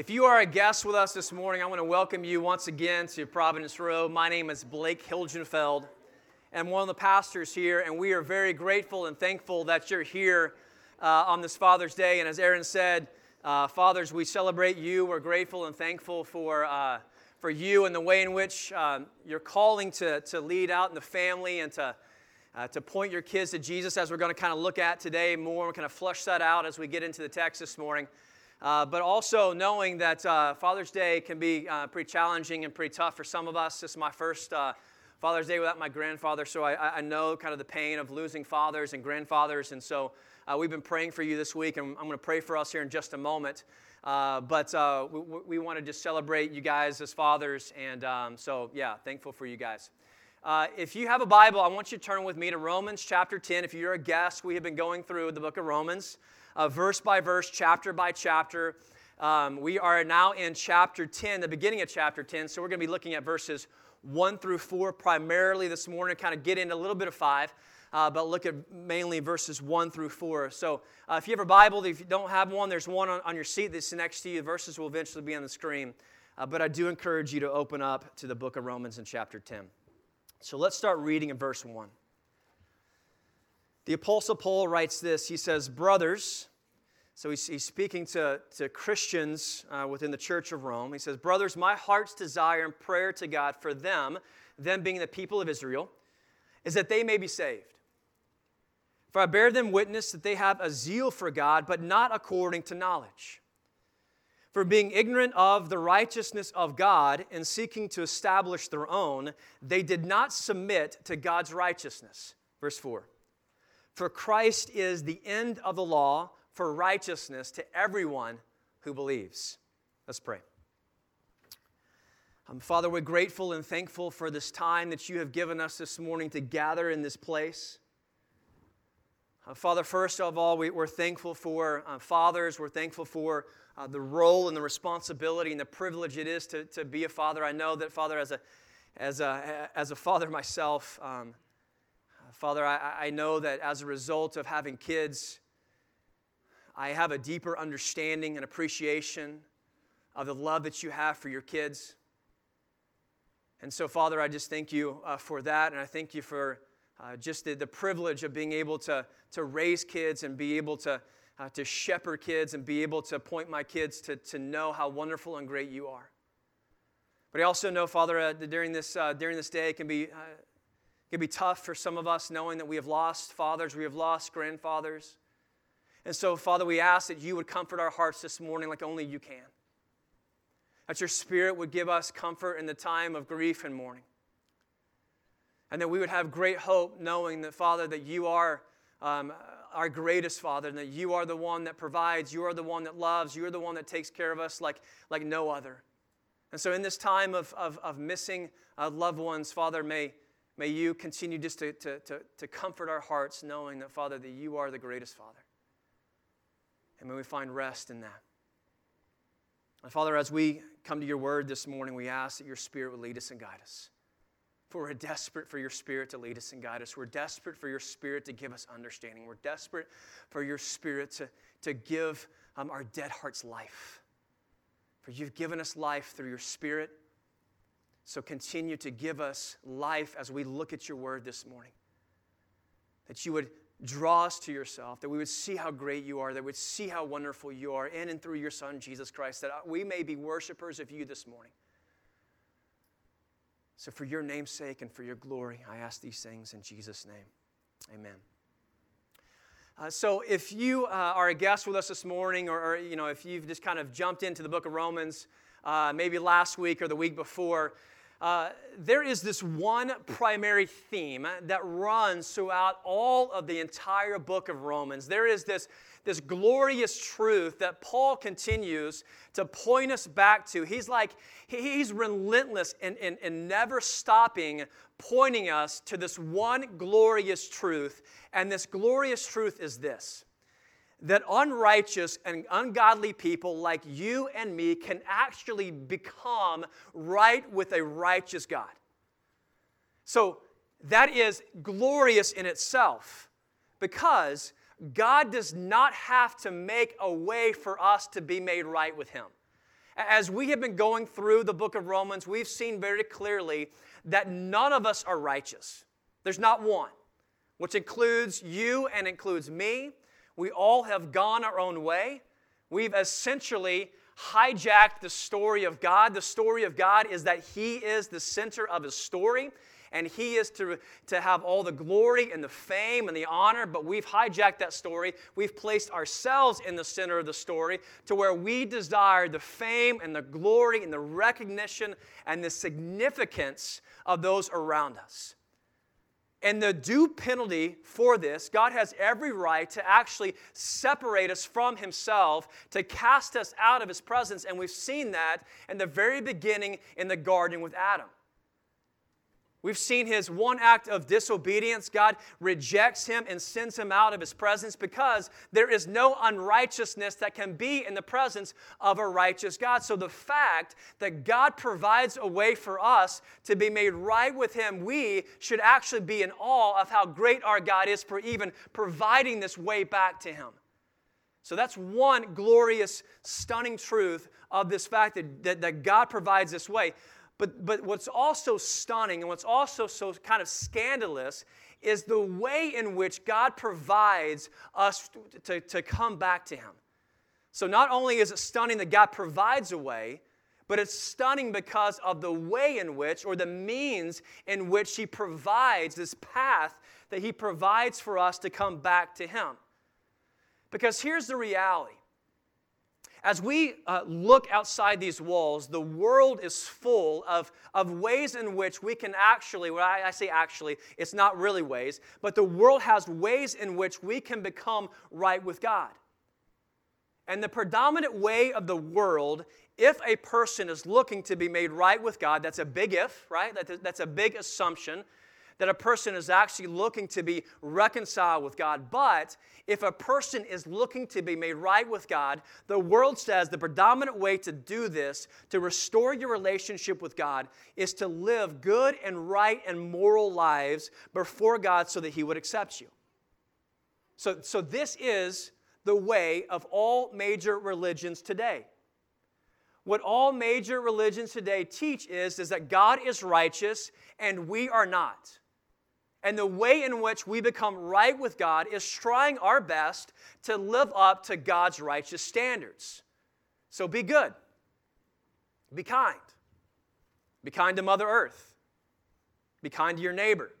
If you are a guest with us this morning, I want to welcome you once again to Providence Road. My name is Blake Hilgenfeld. I'm one of the pastors here, and we are very grateful and thankful that you're here uh, on this Father's Day. And as Aaron said, uh, fathers, we celebrate you. We're grateful and thankful for, uh, for you and the way in which um, you're calling to, to lead out in the family and to, uh, to point your kids to Jesus, as we're going to kind of look at today more. We're going to flush that out as we get into the text this morning. Uh, but also knowing that uh, Father's Day can be uh, pretty challenging and pretty tough for some of us. This is my first uh, Father's Day without my grandfather, so I, I, know kind of the pain of losing fathers and grandfathers. And so uh, we've been praying for you this week, and I'm going to pray for us here in just a moment. Uh, but we, we want to just celebrate you guys as fathers, and um, so yeah, thankful for you guys. if you have a Bible, I want you to turn with me to Romans chapter 10. If you're a guest, we have been going through the book of Romans uh, verse by verse, chapter by chapter. Um, we are now in chapter 10, the beginning of chapter 10. So we're going to be looking at verses 1 through 4 primarily this morning, kind of get into a little bit of 5. Uh, but look at mainly verses 1 through 4. So uh, if you have a Bible, if you don't have one, there's one on, on your seat that's next to you. The verses will eventually be on the screen. Uh, but I do encourage you to open up to the book of Romans in chapter 10. So let's start reading in verse 1. The Apostle Paul writes this He says, Brothers, so he's, he's speaking to, to Christians uh, within the church of Rome. He says, Brothers, my heart's desire and prayer to God for them, them being the people of Israel, is that they may be saved. For I bear them witness that they have a zeal for God, but not according to knowledge. For being ignorant of the righteousness of God and seeking to establish their own, they did not submit to God's righteousness. Verse 4. For Christ is the end of the law for righteousness to everyone who believes. Let's pray. Um, Father, we're grateful and thankful for this time that you have given us this morning to gather in this place. Uh, Father, first of all, we, are thankful for uh, fathers. We're thankful for uh, the role and the responsibility and the privilege it is to, to be a father. I know that, Father, as a, as a, as a father myself, um, Father, I, I know that as a result of having kids, I have a deeper understanding and appreciation of the love that you have for your kids. And so, Father, I just thank you uh, for that. And I thank you for uh, just the, the, privilege of being able to, to raise kids and be able to, uh, to shepherd kids and be able to point my kids to, to know how wonderful and great you are. But I also know, Father, uh, that during this, uh, during this day, it can be uh, it can be tough for some of us knowing that we have lost fathers, we have lost grandfathers. And so, Father, we ask that you would comfort our hearts this morning like only you can. That your Spirit would give us comfort in the time of grief and mourning. And that we would have great hope knowing that, Father, that you are um, our greatest Father and that you are the one that provides, you are the one that loves, you are the one that takes care of us like, like no other. And so, in this time of, of, of missing uh, loved ones, Father, may May you continue just to, to, to, to comfort our hearts, knowing that, Father, that you are the greatest Father. And may we find rest in that. And Father, as we come to your word this morning, we ask that your Spirit would lead us and guide us. For we're desperate for your Spirit to lead us and guide us. We're desperate for your Spirit to give us understanding. We're desperate for your Spirit to, to give um, our dead hearts life. For you've given us life through your Spirit. So continue to give us life as we look at your word this morning. That you would draw us to yourself, that we would see how great you are, that we would see how wonderful you are in and through your Son, Jesus Christ, that we may be worshipers of you this morning. So, for your name's sake and for your glory, I ask these things in Jesus' name. Amen. Uh, so, if you uh, are a guest with us this morning, or, or, you know, if you've just kind of jumped into the book of Romans, uh, maybe last week or the week before, uh, there is this one primary theme that runs throughout all of the entire book of Romans. There is this, this glorious truth that Paul continues to point us back to. He's like, he's relentless and, and, and never stopping pointing us to this one glorious truth. And this glorious truth is this that unrighteous and ungodly people like you and me can actually become right with a righteous God. So that is glorious in itself because God does not have to make a way for us to be made right with Him. As we have been going through the book of Romans, we've seen very clearly that none of us are righteous. There's not one, which includes you and includes me. We all have gone our own way. We've essentially hijacked the story of God. The story of God is that He is the center of His story and He is to, to have all the glory and the fame and the honor, but we've hijacked that story. We've placed ourselves in the center of the story to where we desire the fame and the glory and the recognition and the significance of those around us. And the due penalty for this, God has every right to actually separate us from Himself, to cast us out of His presence. And we've seen that in the very beginning in the garden with Adam. We've seen his one act of disobedience. God rejects him and sends him out of his presence because there is no unrighteousness that can be in the presence of a righteous God. So the fact that God provides a way for us to be made right with him, we should actually be in awe of how great our God is for even providing this way back to him. So that's one glorious, stunning truth of this fact that, that, that God provides this way. But, but what's also stunning and what's also so kind of scandalous is the way in which God provides us to, to come back to Him. So not only is it stunning that God provides a way, but it's stunning because of the way in which, or the means in which He provides this path that He provides for us to come back to Him. Because here's the reality as we uh, look outside these walls, the world is full of, of ways in which we can actually, well, I, I say actually, it's not really ways, but the world has ways in which we can become right with God. And the predominant way of the world, if a person is looking to be made right with God, that's a big if, right? That's a big assumption that a person is actually looking to be reconciled with God. But if a person is looking to be made right with God, the world says the predominant way to do this, to restore your relationship with God, is to live good and right and moral lives before God so that He would accept you. So, so this is the way of all major religions today. What all major religions today teach is, is that God is righteous and we are not. And the way in which we become right with God is trying our best to live up to God's righteous standards. So be good, be kind, be kind to Mother Earth, be kind to your neighbor,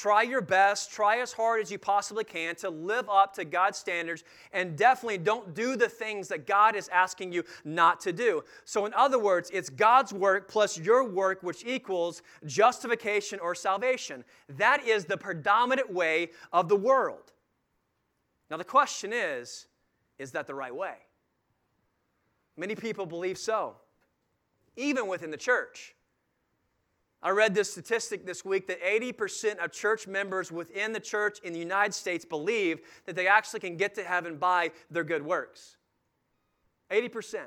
Try your best, try as hard as you possibly can to live up to God's standards, and definitely don't do the things that God is asking you not to do. So, in other words, it's God's work plus your work, which equals justification or salvation. That is the predominant way of the world. Now, the question is is that the right way? Many people believe so, even within the church. I read this statistic this week that 80% of church members within the church in the United States believe that they actually can get to heaven by their good works. 80%.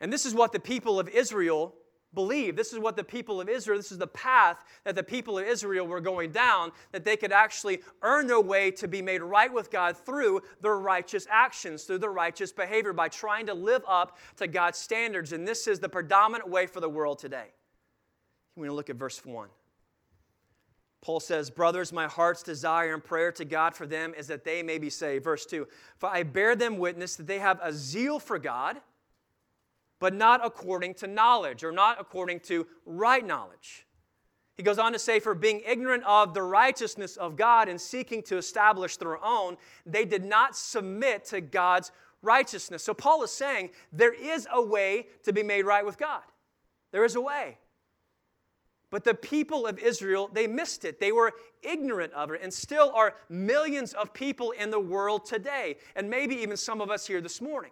And this is what the people of Israel believe. This is what the people of Israel, this is the path that the people of Israel were going down, that they could actually earn their way to be made right with God through their righteous actions, through their righteous behavior, by trying to live up to God's standards. And this is the predominant way for the world today. We're going to look at verse 1. Paul says, Brothers, my heart's desire and prayer to God for them is that they may be saved. Verse 2 For I bear them witness that they have a zeal for God but not according to knowledge or not according to right knowledge. He goes on to say, For being ignorant of the righteousness of God and seeking to establish their own, they did not submit to God's righteousness. So Paul is saying there is a way to be made right with God. There is a way. But the people of Israel, they missed it. They were ignorant of it, and still are millions of people in the world today, and maybe even some of us here this morning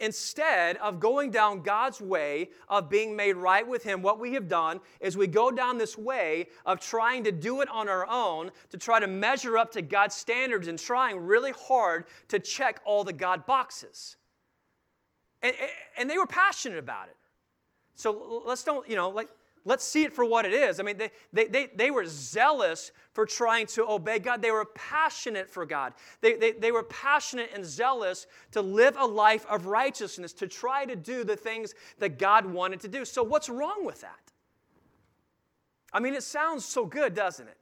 instead of going down God's way of being made right with Him, what we have done is we go down this way of trying to do it on our own, to try to measure up to God's standards and trying really hard to check all the God boxes. And, and they were passionate about it. So let's don't, you know, like, let's see it for what it is. I mean, they, they, they, they were zealous for trying to obey God. They were passionate for God. They, they, they were passionate and zealous to live a life of righteousness, to try to do the things that God wanted to do. So, what's wrong with that? I mean, it sounds so good, doesn't it?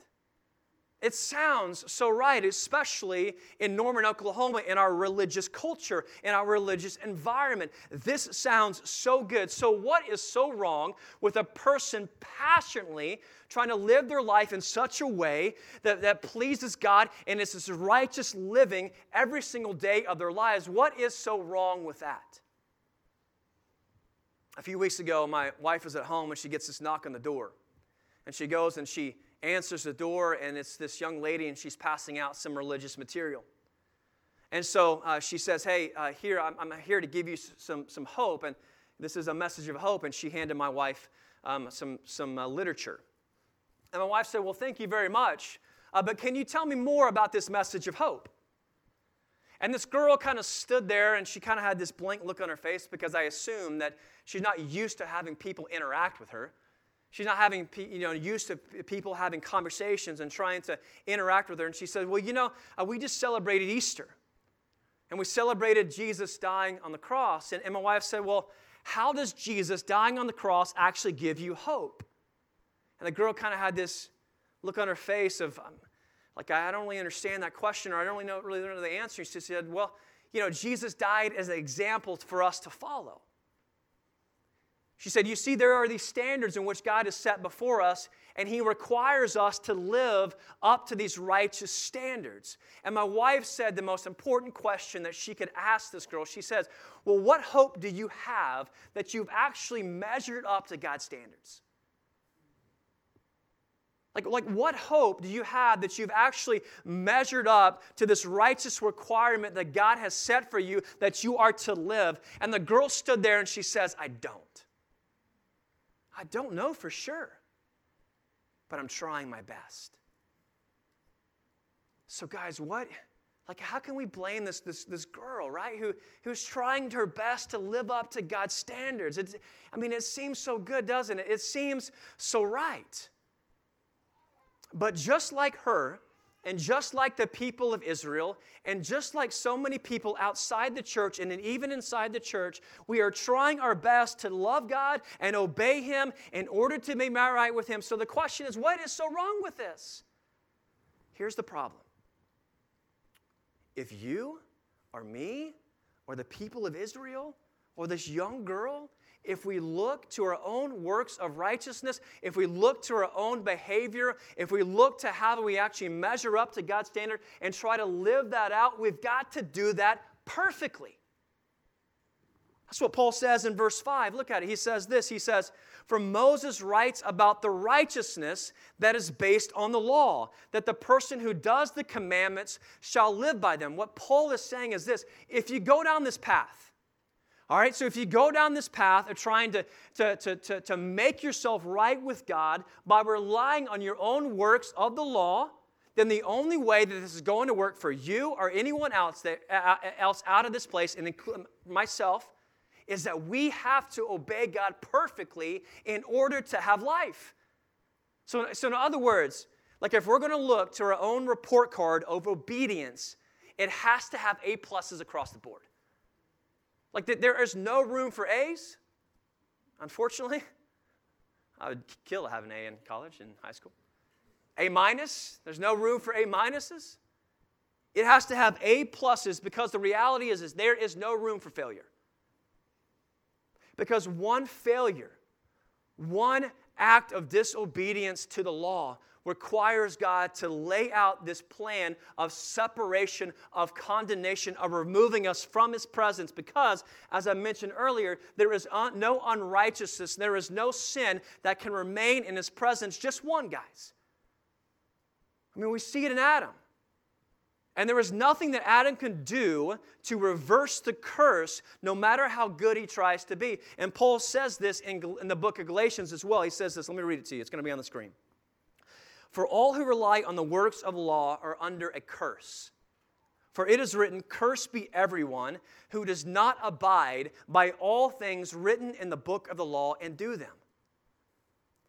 It sounds so right, especially in Norman, Oklahoma, in our religious culture, in our religious environment. This sounds so good. So, what is so wrong with a person passionately trying to live their life in such a way that, that pleases God and is this righteous living every single day of their lives? What is so wrong with that? A few weeks ago, my wife was at home and she gets this knock on the door. And she goes and she answers the door, and it's this young lady, and she's passing out some religious material. And so uh, she says, Hey, uh, here, I'm, I'm, here to give you some, some hope. And this is a message of hope. And she handed my wife um, some, some uh, literature. And my wife said, Well, thank you very much. Uh, but can you tell me more about this message of hope? And this girl kind of stood there and she kind of had this blank look on her face because I assume that she's not used to having people interact with her. She's not having, you know, used to people having conversations and trying to interact with her. And she said, Well, you know, uh, we just celebrated Easter. And we celebrated Jesus dying on the cross. And, and my wife said, Well, how does Jesus dying on the cross actually give you hope? And the girl kind of had this look on her face of, um, like, I don't really understand that question, or I don't really know, really know the answer. She said, Well, you know, Jesus died as an example for us to follow. She said, You see, there are these standards in which God has set before us, and He requires us to live up to these righteous standards. And my wife said the most important question that she could ask this girl she says, Well, what hope do you have that you've actually measured up to God's standards? Like, like, what hope do you have that you've actually measured up to this righteous requirement that God has set for you that you are to live? And the girl stood there and she says, I don't. I don't know for sure, but I'm trying my best. So, guys, what? Like, how can we blame this, this, this girl, right, who, who's trying her best to live up to God's standards? It's, I mean, it seems so good, doesn't it? It seems so right. But just like her, and just like the people of Israel, and just like so many people outside the church and even inside the church, we are trying our best to love God and obey Him in order to be right with Him. So the question is, what is so wrong with this? Here's the problem. If you or me or the people of Israel or this young girl if we look to our own works of righteousness, if we look to our own behavior, if we look to how we actually measure up to God's standard and try to live that out, we've got to do that perfectly. That's what Paul says in verse 5. Look at it. He says this He says, For Moses writes about the righteousness that is based on the law, that the person who does the commandments shall live by them. What Paul is saying is this if you go down this path, all right, so if you go down this path of trying to, to, to, to, to make yourself right with God by relying on your own works of the law, then the only way that this is going to work for you or anyone else, that, uh, else out of this place, and myself, is that we have to obey God perfectly in order to have life. So, so in other words, like if we're going to look to our own report card of obedience, it has to have A pluses across the board. Like there is no room for A's, unfortunately. I would kill to have an A in college and high school. A minus, there's no room for A minuses. It has to have A pluses because the reality is, is there is no room for failure. Because one failure, one act of disobedience to the law requires God to lay out this plan of separation, of condemnation, of removing us from His presence. Because, as I mentioned earlier, there is un- no unrighteousness, there is no sin that can remain in His presence. Just one, guys. I mean, we see it in Adam. And there is nothing that Adam can do to reverse the curse, no matter how good he tries to be. And Paul says this in, in the book of Galatians as well. He says this. Let me read it to you. It's going to be on the screen. For all who rely on the works of law are under a curse. For it is written, Cursed be everyone who does not abide by all things written in the book of the law and do them.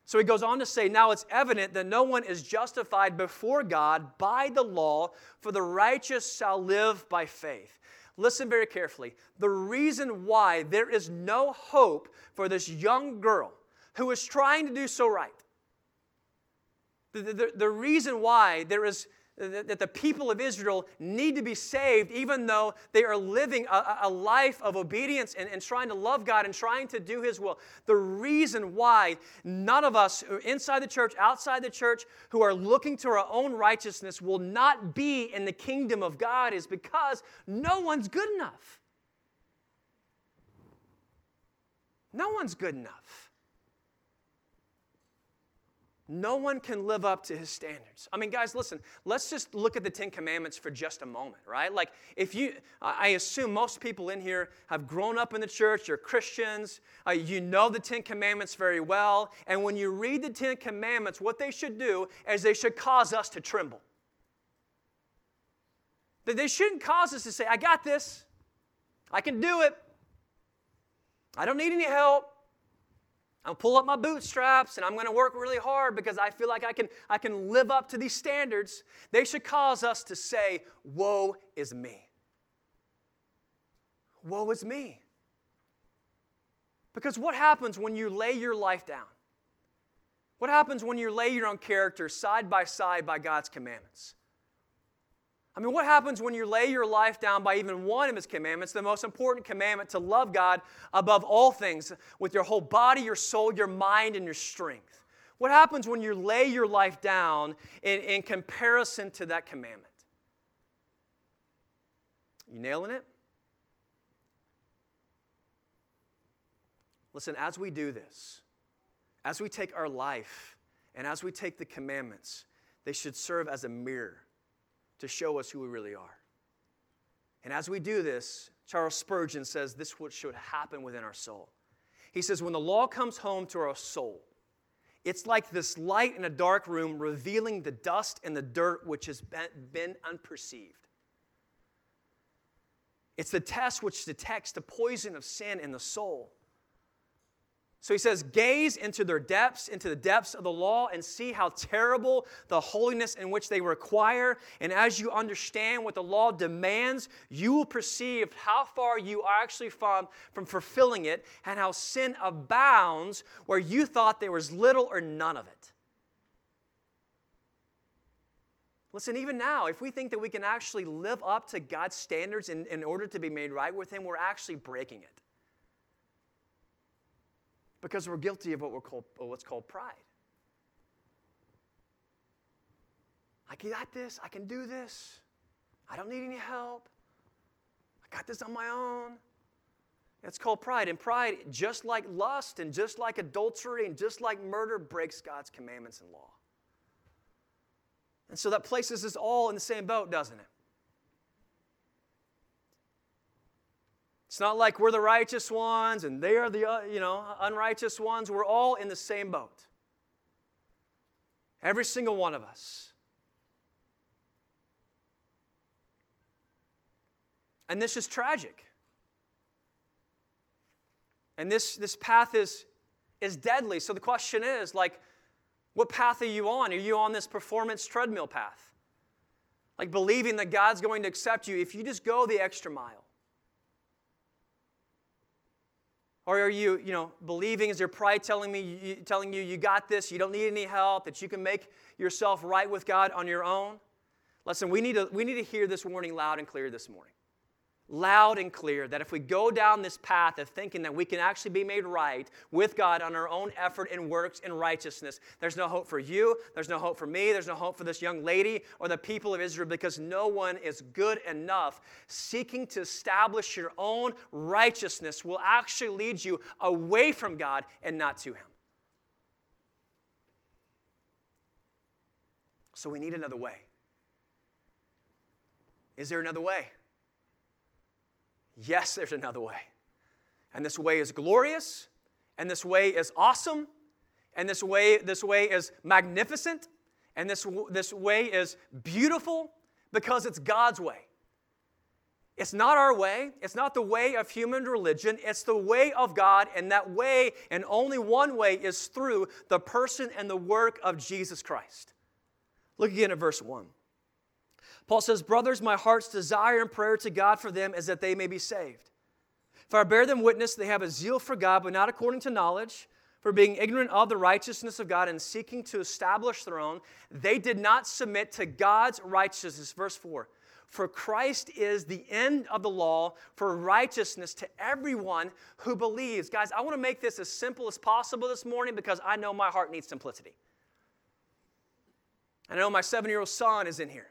So he goes on to say, Now it's evident that no one is justified before God by the law, for the righteous shall live by faith. Listen very carefully. The reason why there is no hope for this young girl who is trying to do so right, the, the, the reason why there is uh, that the people of Israel need to be saved, even though they are living a, a life of obedience and, and, trying to love God and trying to do His will. The reason why none of us inside the church, outside the church, who are looking to our own righteousness will not be in the kingdom of God is because no one's good enough. No one's good enough. No one can live up to his standards. I mean, guys, listen, let's just look at the Ten Commandments for just a moment, right? Like, if you, I assume most people in here have grown up in the church, you're Christians, uh, you know the Ten Commandments very well, and when you read the Ten Commandments, what they should do is they should cause us to tremble. That they shouldn't cause us to say, I got this, I can do it, I don't need any help. I'll pull up my bootstraps and I'm going to work really hard because I feel like I can, I can live up to these standards. They should cause us to say, Woe is me. Woe is me. Because what happens when you lay your life down? What happens when you lay your own character side by side by God's commandments? I mean, what happens when you lay your life down by even one of His commandments, the most important commandment to love God above all things with your whole body, your soul, your mind, and your strength? What happens when you lay your life down in, in comparison to that commandment? You nailing it? Listen, as we do this, as we take our life and as we take the commandments, they should serve as a mirror to show us who we really are. And as we do this, Charles Spurgeon says this what should happen within our soul. He says, when the law comes home to our soul, it's like this light in a dark room revealing the dust and the dirt which has been, been unperceived. It's the test which detects the poison of sin in the soul. So he says, gaze into their depths, into the depths of the law, and see how terrible the holiness in which they require. And as you understand what the law demands, you will perceive how far you are actually from, from fulfilling it and how sin abounds where you thought there was little or none of it. Listen, even now, if we think that we can actually live up to God's standards in, in order to be made right with Him, we're actually breaking it because we're guilty of what we're called, what's called pride. I got this. I can do this. I don't need any help. I got this on my own. It's called pride. And pride, just like lust and just like adultery and just like murder, breaks God's commandments and law. And so that places us all in the same boat, doesn't it? It's not like we're the righteous ones and they are the uh, you know unrighteous ones. We're all in the same boat. Every single one of us. And this is tragic. And this, this path is, is deadly. So the question is like, what path are you on? Are you on this performance treadmill path? Like believing that God's going to accept you if you just go the extra mile. Or are you, you know, believing, is your pride telling me, you, telling you you got this, you don't need any help, that you can make yourself right with God on your own? Listen, we need to, we need to hear this warning loud and clear this morning loud and clear that if we go down this path of thinking that we can actually be made right with God on our own effort and works and righteousness, there's no hope for you, there's no hope for me, there's no hope for this young lady or the people of Israel because no one is good enough. Seeking to establish your own righteousness will actually lead you away from God and not to Him. So we need another way. Is there another way? Yes, there's another way. And this way is glorious, and this way is awesome, and this way, this way is magnificent, and this, this way is beautiful because it's God's way. It's not our way. It's not the way of human religion. It's the way of God, and that way, and only one way, is through the person and the work of Jesus Christ. Look again at verse 1. Paul says, Brothers, my heart's desire and prayer to God for them is that they may be saved. For I bear them witness, they have a zeal for God, but not according to knowledge. For being ignorant of the righteousness of God and seeking to establish their own, they did not submit to God's righteousness. Verse 4 For Christ is the end of the law for righteousness to everyone who believes. Guys, I want to make this as simple as possible this morning because I know my heart needs simplicity. I know my seven year old son is in here.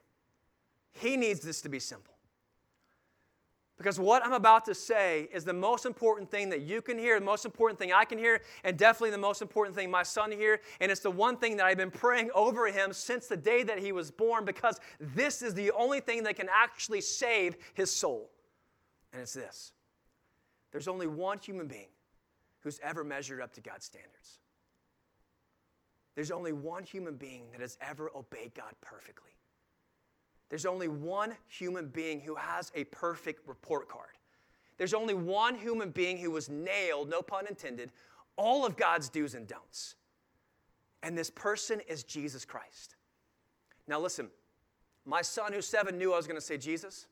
He needs this to be simple. Because what I'm about to say is the most important thing that you can hear, the most important thing I can hear, and definitely the most important thing my son hear. And it's the one thing that I've been praying over him since the day that he was born, because this is the only thing that can actually save his soul. And it's this there's only one human being who's ever measured up to God's standards. There's only one human being that has ever obeyed God perfectly. There's only one human being who has a perfect report card. There's only one human being who was nailed, no pun intended, all of God's do's and don'ts. And this person is Jesus Christ. Now, listen, my son who's seven knew I was going to say Jesus.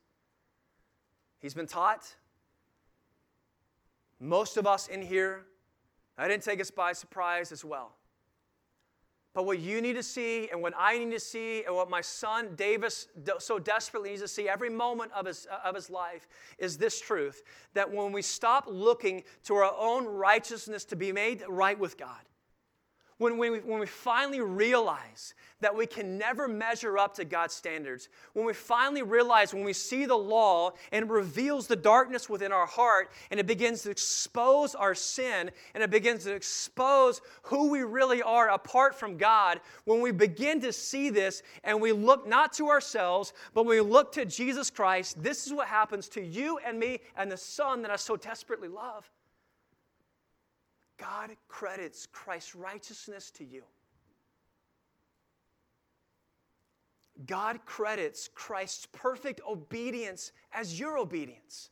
He's been taught. Most of us in here, I didn't take us by surprise as well. But what you need to see, and what I need to see, and what my son Davis so desperately needs to see every moment of his, of his life is this truth that when we stop looking to our own righteousness to be made right with God, when, when, we, when we finally realize that we can never measure up to God's standards, when we finally realize, when we see the law and it reveals the darkness within our heart and it begins to expose our sin and it begins to expose who we really are apart from God, when we begin to see this and we look not to ourselves, but we look to Jesus Christ, this is what happens to you and me and the Son that I so desperately love. God credits Christ's righteousness to you. God credits Christ's perfect obedience as your obedience.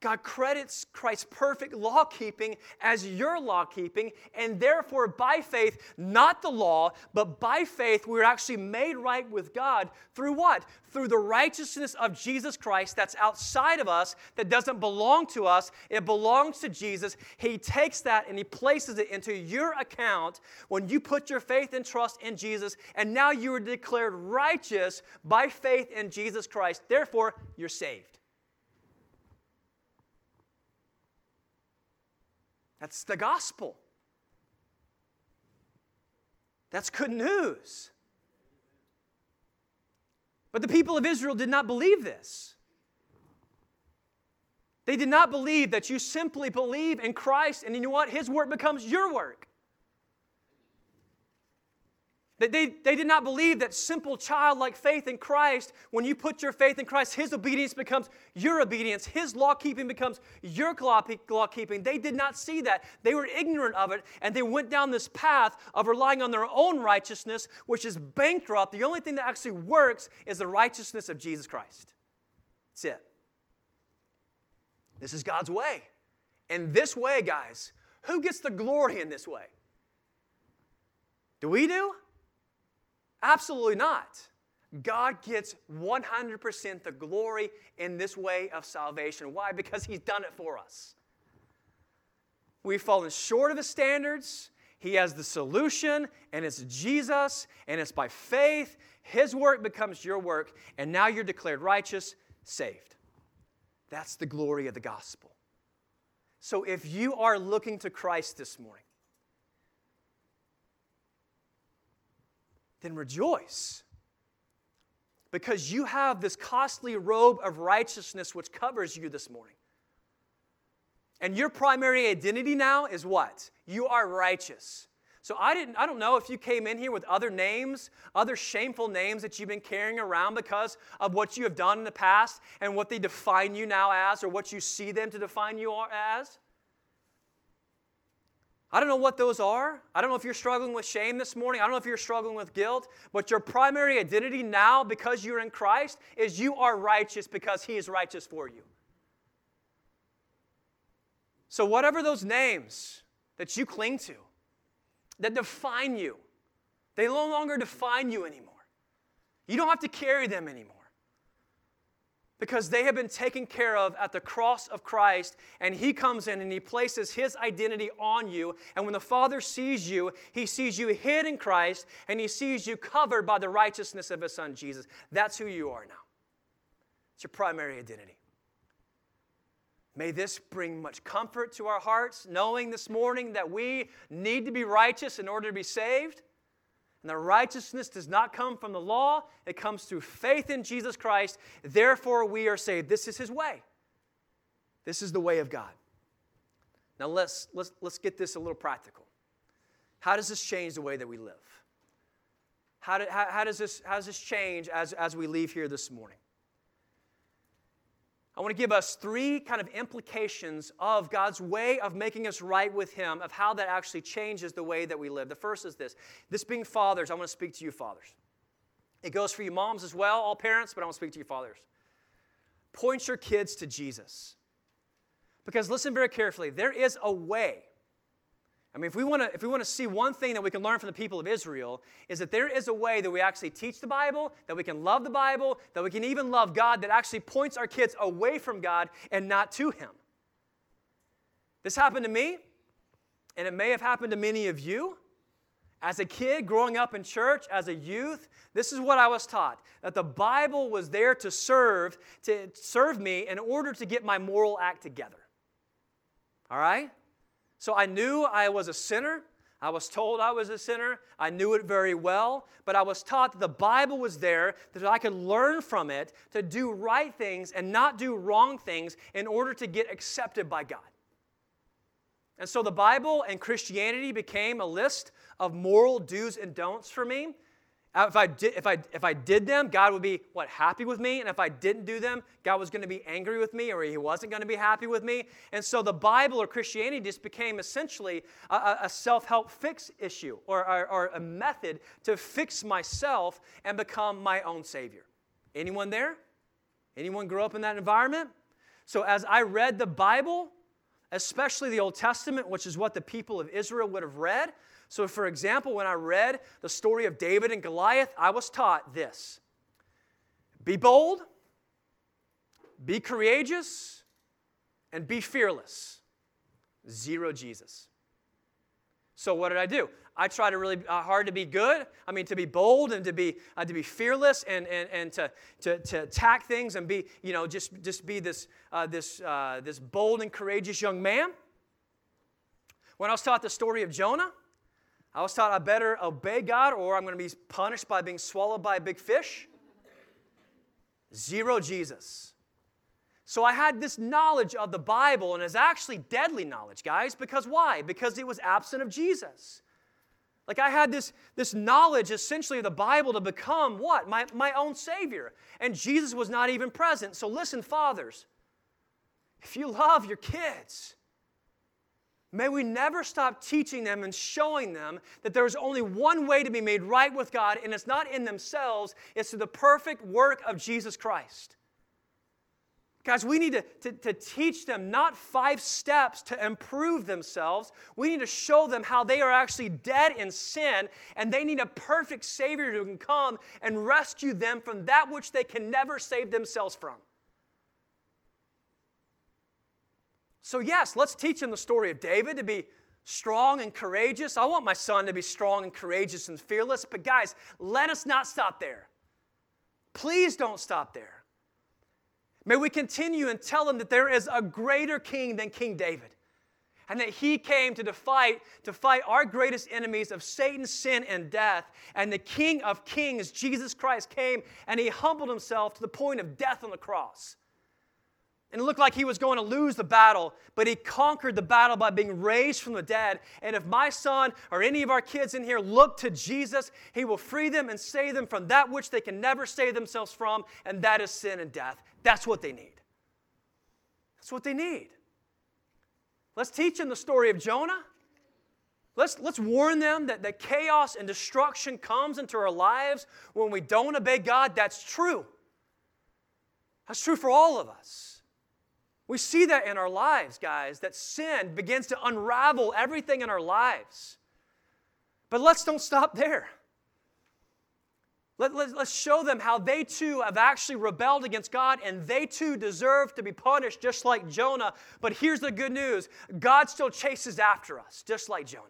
God credits Christ's perfect law keeping as your law keeping, and therefore, by faith, not the law, but by faith, we're actually made right with God through what? Through the righteousness of Jesus Christ that's outside of us, that doesn't belong to us, it belongs to Jesus. He takes that and He places it into your account when you put your faith and trust in Jesus, and now you are declared righteous by faith in Jesus Christ. Therefore, you're saved. That's the gospel. That's good news. But the people of Israel did not believe this. They did not believe that you simply believe in Christ and you know what? His work becomes your work. That they, they did not believe that simple childlike faith in Christ, when you put your faith in Christ, His obedience becomes your obedience. His law keeping becomes your law keeping. They did not see that. They were ignorant of it, and they went down this path of relying on their own righteousness, which is bankrupt. The only thing that actually works is the righteousness of Jesus Christ. That's it. This is God's way. And this way, guys, who gets the glory in this way? Do we do? Absolutely not. God gets 100% the glory in this way of salvation. Why? Because He's done it for us. We've fallen short of His standards. He has the solution, and it's Jesus, and it's by faith. His work becomes your work, and now you're declared righteous, saved. That's the glory of the gospel. So if you are looking to Christ this morning, then rejoice. Because you have this costly robe of righteousness which covers you this morning. And your primary identity now is what? You are righteous. So I didn't I don't know if you came in here with other names, other shameful names that you've been carrying around because of what you have done in the past and what they define you now as or what you see them to define you as. I don't know what those are. I don't know if you're struggling with shame this morning. I don't know if you're struggling with guilt. But your primary identity now, because you're in Christ, is you are righteous because He is righteous for you. So, whatever those names that you cling to, that define you, they no longer define you anymore. You don't have to carry them anymore because they have been taken care of at the cross of Christ, and He comes in and He places His identity on you. And when the Father sees you, He sees you hid in Christ, and He sees you covered by the righteousness of His Son, Jesus. That's who you are now. It's your primary identity. May this bring much comfort to our hearts, knowing this morning that we need to be righteous in order to be saved. And the righteousness does not come from the law, it comes through faith in Jesus Christ. Therefore, we are saved. This is His way. This is the way of God. Now, let's, let's, let's get this a little practical. How does this change the way that we live? How, do, how, how, does, this, how does this change as, as we leave here this morning? I want to give us three kind of implications of God's way of making us right with Him, of how that actually changes the way that we live. The first is this this being fathers, I want to speak to you, fathers. It goes for you, moms as well, all parents, but I want to speak to you, fathers. Point your kids to Jesus. Because listen very carefully, there is a way I mean, if we want to if we want to see one thing that we can learn from the people of Israel is that there is a way that we actually teach the Bible, that we can love the Bible, that we can even love God that actually points our kids away from God and not to him. This happened to me, and it may have happened to many of you. As a kid growing up in church, as a youth, this is what I was taught that the Bible was there to serve to serve me in order to get my moral act together. All right? So I knew I was a sinner. I was told I was a sinner. I knew it very well, but I was taught that the Bible was there that I could learn from it to do right things and not do wrong things in order to get accepted by God. And so the Bible and Christianity became a list of moral do's and don'ts for me Uh, if I, did, if, I, if I did them, God would be, what, happy with me? And if I didn't do them, God was going to be angry with me or he wasn't going to be happy with me. And so the Bible or Christianity just became essentially a, a self help fix issue or, or, or a method to fix myself and become my own Savior. Anyone there? Anyone grow up in that environment? So as I read the Bible, especially the Old Testament, which is what the people of Israel would have read, so, for example, when I read the story of David and Goliath, I was taught this be bold, be courageous, and be fearless. Zero Jesus. So, what did I do? I tried to really uh, hard to be good. I mean, to be bold and to be uh, to be fearless and and, and to, to to attack things and be you know just just be this uh, this uh, this bold and courageous young man. When I was taught the story of Jonah, I was taught I better obey God or I'm going to be punished by being swallowed by a big fish. Zero Jesus. So I had this knowledge of the Bible, and it's actually deadly knowledge, guys. Because why? Because it was absent of Jesus. Like I had this, this knowledge essentially of the Bible to become what? My, my own Savior. And Jesus was not even present. So listen, fathers, if you love your kids, May we never stop teaching them and showing them that there is only one way to be made right with God, and it's not in themselves, it's through the perfect work of Jesus Christ. Guys, we need to, to, to, teach them not five steps to improve themselves. We need to show them how they are actually dead in sin, and they need a perfect Savior who can come and rescue them from that which they can never save themselves from. So, yes, let's teach him the story of David to be strong and courageous. I want my son to be strong and courageous and fearless. But, guys, let us not stop there. Please don't stop there. May we continue and tell him that there is a greater king than King David and that he came to fight to fight our greatest enemies of Satan, sin, and death. And the King of Kings, Jesus Christ, came and he humbled himself to the point of death on the cross. And it looked like he was going to lose the battle, but he conquered the battle by being raised from the dead. And if my son or any of our kids in here look to Jesus, he will free them and save them from that which they can never save themselves from, and that is sin and death. That's what they need. That's what they need. Let's teach them the story of Jonah. Let's, let's warn them that, that chaos and destruction comes into our lives when we don't obey God. That's true. That's true for all of us. We see that in our lives, guys, that sin begins to unravel everything in our lives. But let's don't stop there. Let, let, let's show them how they too have actually rebelled against God and they too deserve to be punished just like Jonah. But here's the good news God still chases after us, just like Jonah.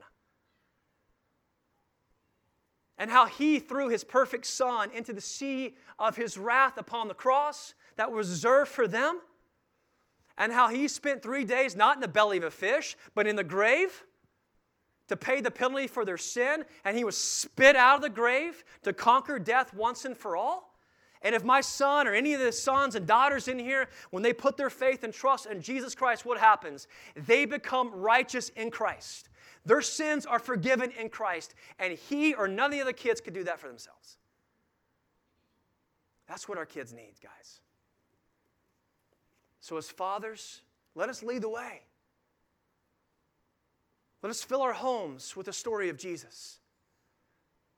And how he threw his perfect son into the sea of his wrath upon the cross that was reserved for them. And how he spent three days not in the belly of a fish, but in the grave to pay the penalty for their sin, and he was spit out of the grave to conquer death once and for all? And if my son or any of the sons and daughters in here, when they put their faith and trust in Jesus Christ, what happens? They become righteous in Christ. Their sins are forgiven in Christ, and he or none of the other kids could do that for themselves. That's what our kids need, guys. So, as fathers, let us lead the way. Let us fill our homes with the story of Jesus.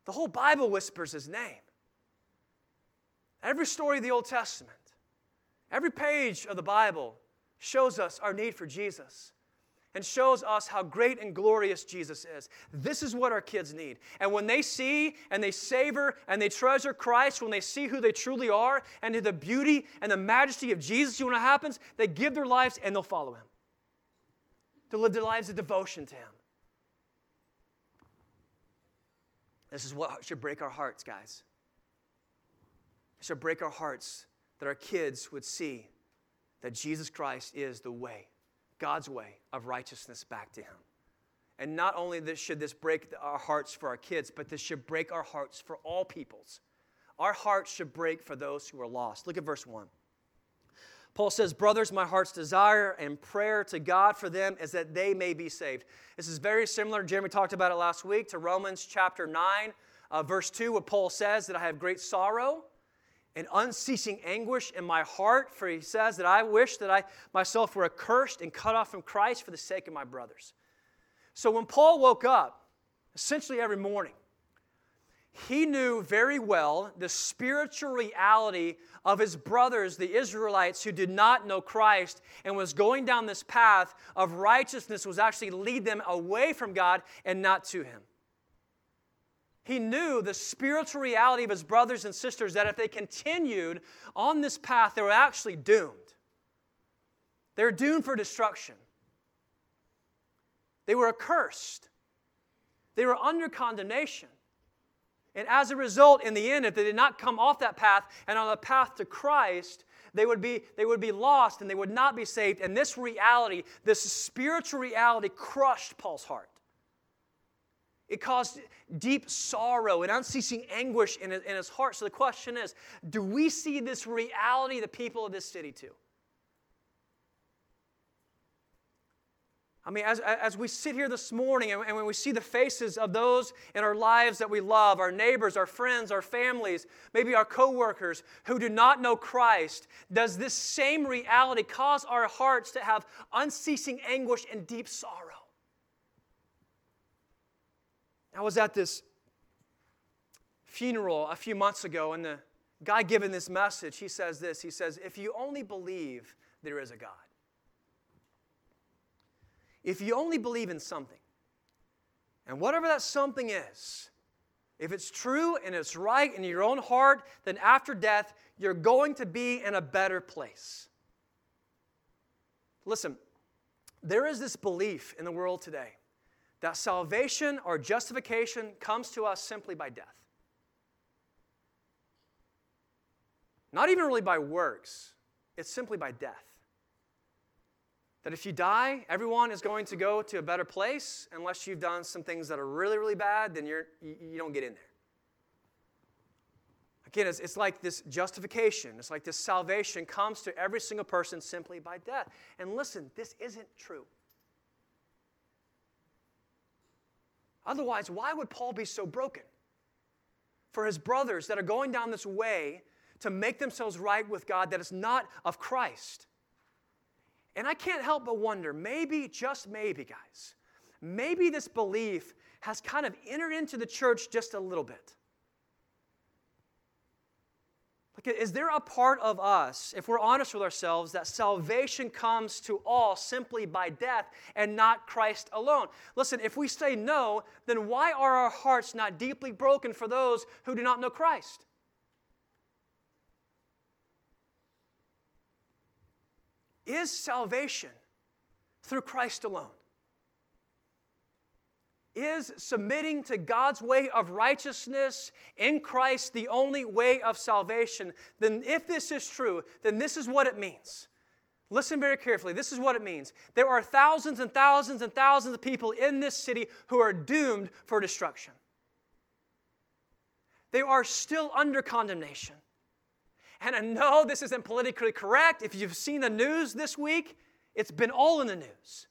The whole Bible whispers his name. Every story of the Old Testament, every page of the Bible shows us our need for Jesus and shows us how great and glorious Jesus is. This is what our kids need. And when they see and they savor and they treasure Christ, when they see who they truly are and the beauty and the majesty of Jesus, you know what happens? They give their lives and they'll follow him They'll live their lives of devotion to Him. This is what should break our hearts, guys. It should break our hearts that our kids would see that Jesus Christ is the way, God's way of righteousness back to Him. And not only this, should this break our hearts for our kids, but this should break our hearts for all peoples. Our hearts should break for those who are lost. Look at verse 1. Paul says, Brothers, my heart's desire and prayer to God for them is that they may be saved. This is very similar, Jeremy talked about it last week, to Romans chapter 9, uh, verse 2, where Paul says that I have great sorrow and unceasing anguish in my heart, for he says that I wish that I myself were accursed and cut off from Christ for the sake of my brothers. So when Paul woke up, essentially every morning, he knew very well the spiritual reality of his brothers, the Israelites, who did not know Christ and was going down this path of righteousness, was actually lead them away from God and not to him. He knew the spiritual reality of his brothers and sisters that if they continued on this path, they were actually doomed. They were doomed for destruction. They were accursed. They were under condemnation. And as a result, in the end, if they did not come off that path and on the path to Christ, they would be, they would be lost and they would not be saved. And this reality, this spiritual reality, crushed Paul's heart. It caused deep sorrow and unceasing anguish in his, in his heart. So the question is do we see this reality, the people of this city, too? I mean, as, as we sit here this morning and, and when we see the faces of those in our lives that we love, our neighbors, our friends, our families, maybe our coworkers who do not know Christ, does this same reality cause our hearts to have unceasing anguish and deep sorrow? I was at this funeral a few months ago, and the guy giving this message, he says this He says, If you only believe there is a God, if you only believe in something, and whatever that something is, if it's true and it's right in your own heart, then after death, you're going to be in a better place. Listen, there is this belief in the world today that salvation or justification comes to us simply by death. Not even really by works, it's simply by death. That if you die, everyone is going to go to a better place unless you've done some things that are really, really bad, then you're, you, don't get in there. Again, it's, it's like this justification, it's like this salvation comes to every single person simply by death. And listen, this isn't true. Otherwise, why would Paul be so broken? For his brothers that are going down this way to make themselves right with God that is not of Christ. And I can't help but wonder maybe, just maybe, guys, maybe this belief has kind of entered into the church just a little bit. Like, is there a part of us, if we're honest with ourselves, that salvation comes to all simply by death and not Christ alone? Listen, if we say no, then why are our hearts not deeply broken for those who do not know Christ? Is salvation through Christ alone? Is submitting to God's way of righteousness in Christ the only way of salvation? Then, if this is true, then this is what it means. Listen very carefully. This is what it means. There are thousands and thousands and thousands of people in this city who are doomed for destruction. They are still under condemnation. And I know this isn't politically correct. If you've seen the news this week, it's been all in the news.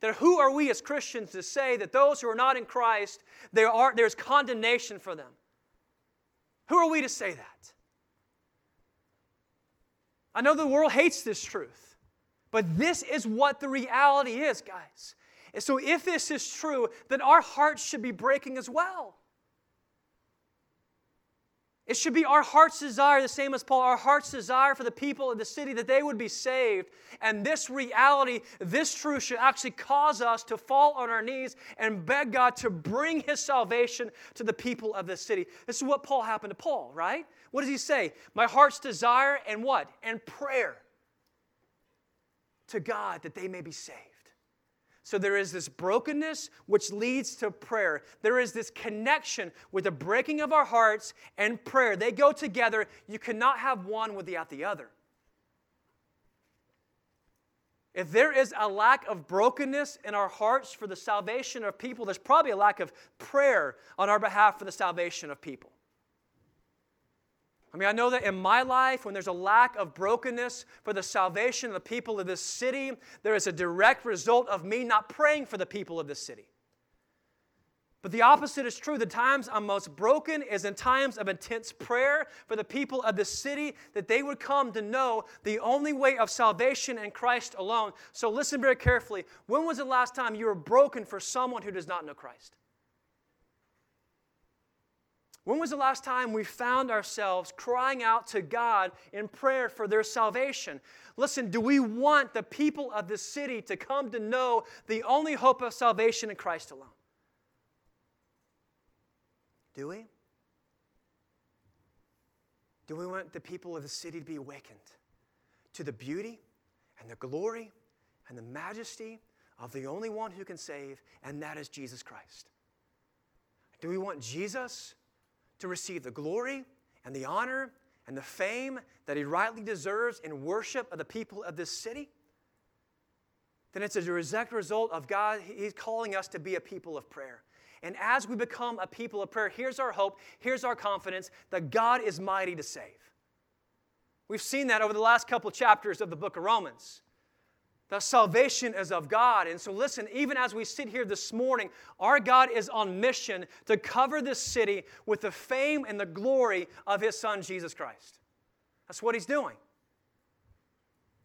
That who are we as Christians to say that those who are not in Christ, there are, there's condemnation for them? Who are we to say that? I know the world hates this truth, but this is what the reality is, guys. And so if this is true, then our hearts should be breaking as well. It should be our heart's desire, the same as Paul, our heart's desire for the people of the city that they would be saved. And this reality, this truth should actually cause us to fall on our knees and beg God to bring his salvation to the people of this city. This is what Paul happened to Paul, right? What does he say? My heart's desire and what? And prayer to God that they may be saved. So there is this brokenness which leads to prayer. There is this connection with the breaking of our hearts and prayer. They go together. You cannot have one without the other. If there is a lack of brokenness in our hearts for the salvation of people, there's probably a lack of prayer on our behalf for the salvation of people. I mean, I know that in my life, when there's a lack of brokenness for the salvation of the people of this city, there is a direct result of me not praying for the people of this city. But the opposite is true. The times I'm most broken is in times of intense prayer for the people of the city that they would come to know the only way of salvation in Christ alone. So listen very carefully. When was the last time you were broken for someone who does not know Christ? When was the last time we found ourselves crying out to God in prayer for their salvation? Listen, do we want the people of this city to come to know the only hope of salvation in Christ alone? Do we? Do we want the people of the city to be awakened to the beauty and the glory and the majesty of the only one who can save, and that is Jesus Christ? Do we want Jesus to receive the glory and the honor and the fame that he rightly deserves in worship of the people of this city, then it's a direct result of God. He's calling us to be a people of prayer. And as we become a people of prayer, here's our hope, here's our confidence that God is mighty to save. We've seen that over the last couple chapters of the book of Romans. The salvation is of God. And so, listen, even as we sit here this morning, our God is on mission to cover this city with the fame and the glory of His Son, Jesus Christ. That's what He's doing.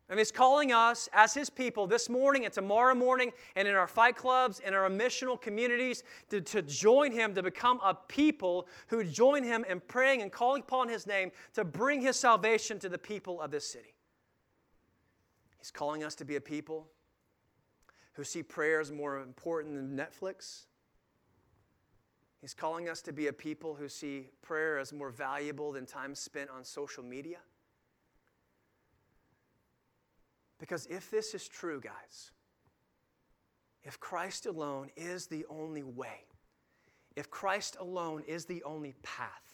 And He's calling us as His people this morning and tomorrow morning and in our fight clubs and our missional communities to, to join Him, to become a people who join Him in praying and calling upon His name to bring His salvation to the people of this city. He's calling us to be a people who see prayer as more important than Netflix. He's calling us to be a people who see prayer as more valuable than time spent on social media. Because if this is true, guys, if Christ alone is the only way, if Christ alone is the only path,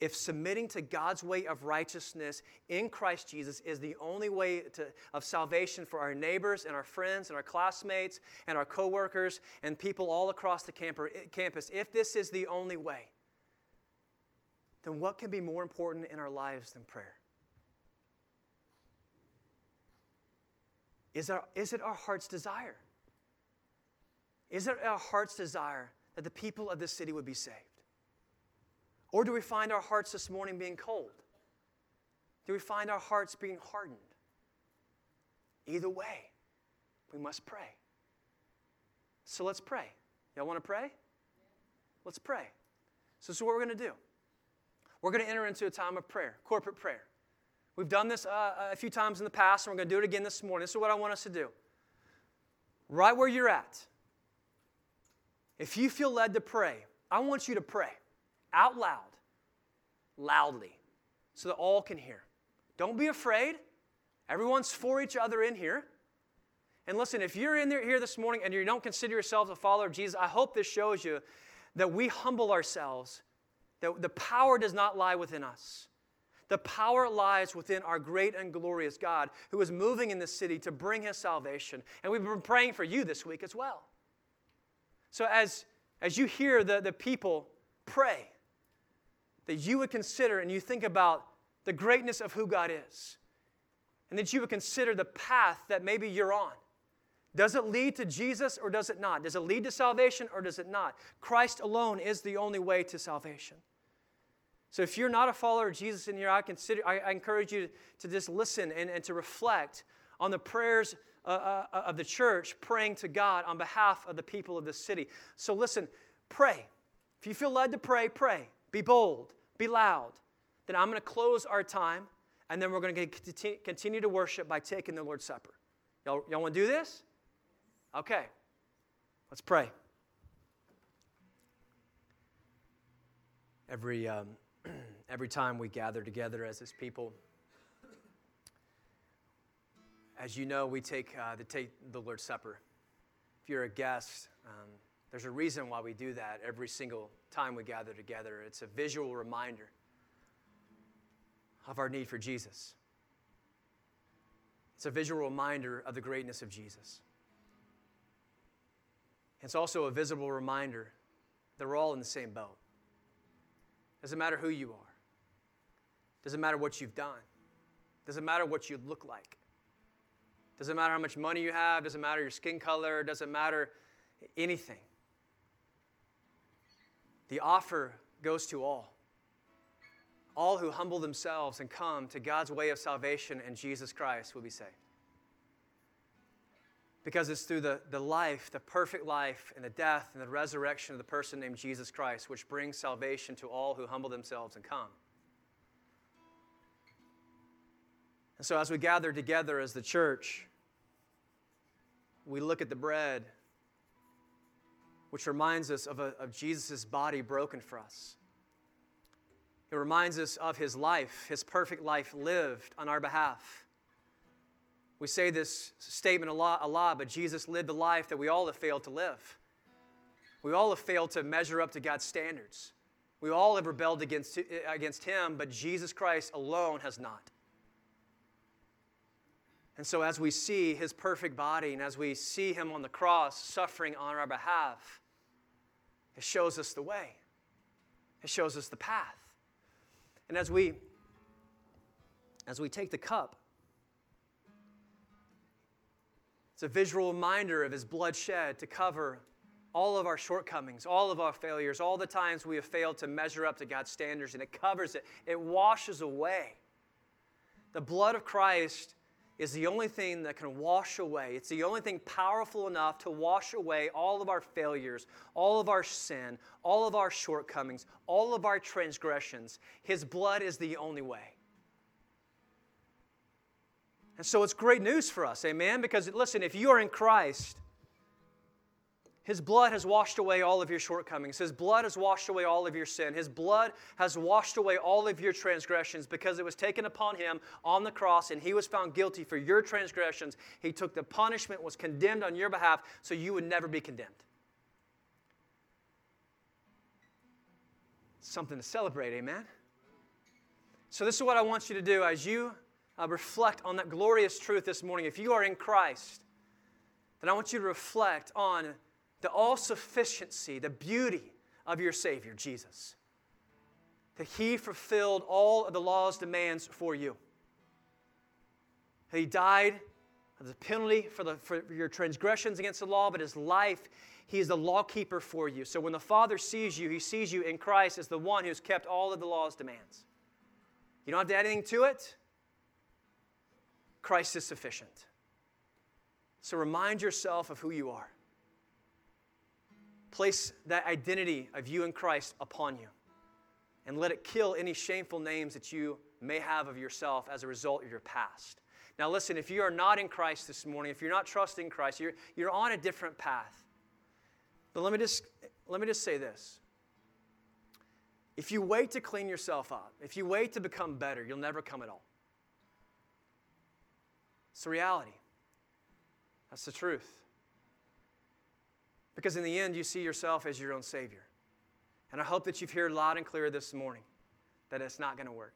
if submitting to God's way of righteousness in Christ Jesus is the only way to, of salvation for our neighbors and our friends and our classmates and our coworkers and people all across the eh, campus, if this is the only way, then what can be more important in our lives than prayer? Is, our, is it our heart's desire? Is it our heart's desire that the people of this city would be saved? Or do we find our hearts this morning being cold? Do we find our hearts being hardened? Either way, we must pray. So let's pray. Y'all want to pray? Let's pray. So this is what we're going to do. We're going to enter into a time of prayer, corporate prayer. We've done this uh, a few times in the past, and we're going to do it again this morning. This is what I want us to do. Right where you're at, if you feel led to pray, I want you to pray out loud, loudly, so that all can hear. Don't be afraid. Everyone's for each other in here. And listen, if you're in there here this morning and you don't consider yourself a follower of Jesus, I hope this shows you that we humble ourselves, that the power does not lie within us. The power lies within our great and glorious God who is moving in this city to bring his salvation. And we've been praying for you this week as well. So as, as you hear the, the people pray, that you would consider and you think about the greatness of who God is, and that you would consider the path that maybe you're on. Does it lead to Jesus or does it not? Does it lead to salvation or does it not? Christ alone is the only way to salvation. So if you're not a follower of Jesus in here, I, consider, I, I encourage you to just listen and, and to reflect on the prayers uh, uh, uh, of the church praying to God on behalf of the people of this city. So listen, pray. If you feel led to pray, pray. Be bold, be loud. Then I'm going to close our time, and then we're going to continue to worship by taking the Lord's Supper. Y'all, y'all want to do this? Okay, let's pray. Every, um, every time we gather together as His people, as you know, we take, uh, the, take the Lord's Supper. If you're a guest, um, there's a reason why we do that every single time we gather together. It's a visual reminder of our need for Jesus. It's a visual reminder of the greatness of Jesus. It's also a visible reminder that we're all in the same boat. Doesn't matter who you are. Doesn't matter what you've done. Doesn't matter what you look like. Doesn't matter how much money you have. Doesn't matter your skin color. Doesn't matter anything. The offer goes to all. All who humble themselves and come to God's way of salvation and Jesus Christ will be saved. Because it's through the, the life, the perfect life, and the death and the resurrection of the person named Jesus Christ, which brings salvation to all who humble themselves and come. And so, as we gather together as the church, we look at the bread, which reminds us of, of Jesus' body broken for us. It reminds us of his life, his perfect life lived on our behalf. We say this statement a lot, a lot, but Jesus lived the life that we all have failed to live. We all have failed to measure up to God's standards. We all have rebelled against, against Him, but Jesus Christ alone has not. And so, as we see His perfect body and as we see Him on the cross suffering on our behalf, it shows us the way, it shows us the path. And as we, as we take the cup, It's a visual reminder of his blood shed to cover all of our shortcomings, all of our failures, all the times we have failed to measure up to God's standards, and it covers it. It washes away. The blood of Christ is the only thing that can wash away. It's the only thing powerful enough to wash away all of our failures, all of our sin, all of our shortcomings, all of our transgressions. His blood is the only way. And so it's great news for us, amen? Because listen, if you are in Christ, his blood has washed away all of your shortcomings. His blood has washed away all of your sin. His blood has washed away all of your transgressions because it was taken upon him on the cross and he was found guilty for your transgressions. He took the punishment, was condemned on your behalf, so you would never be condemned. Something to celebrate, amen? So, this is what I want you to do as you uh, reflect on that glorious truth this morning. If you are in Christ, then I want you to reflect on the all sufficiency, the beauty of your Savior, Jesus. That He fulfilled all of the law's demands for you. He died as a penalty for, the, for your transgressions against the law, but His life, He is the lawkeeper for you. So when the Father sees you, He sees you in Christ as the one who's kept all of the law's demands. You don't have to add anything to it. Christ is sufficient. So remind yourself of who you are. Place that identity of you in Christ upon you and let it kill any shameful names that you may have of yourself as a result of your past. Now, listen, if you are not in Christ this morning, if you're not trusting Christ, you're, you're on a different path. But let me, just, let me just say this. If you wait to clean yourself up, if you wait to become better, you'll never come at all. It's the reality. That's the truth. Because in the end, you see yourself as your own Savior. And I hope that you've heard loud and clear this morning that it's not going to work.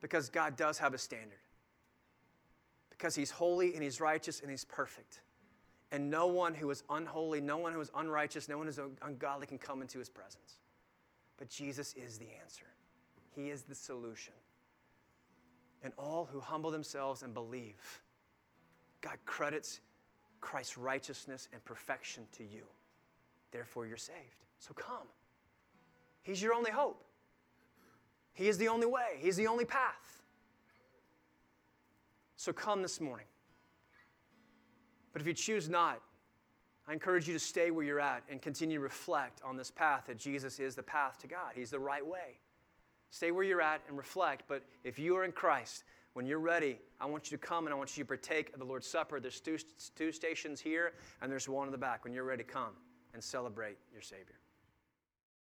Because God does have a standard. Because He's holy and He's righteous and He's perfect. And no one who is unholy, no one who is unrighteous, no one who is ungodly can come into His presence. But Jesus is the answer, He is the solution. And all who humble themselves and believe, God credits Christ's righteousness and perfection to you. Therefore, you're saved. So come. He's your only hope. He is the only way, He's the only path. So come this morning. But if you choose not, I encourage you to stay where you're at and continue to reflect on this path that Jesus is the path to God. He's the right way. Stay where you're at and reflect. But if you are in Christ, when you're ready, I want you to come and I want you to partake of the Lord's Supper. There's two, two stations here and there's one in the back. When you're ready, come and celebrate your Savior.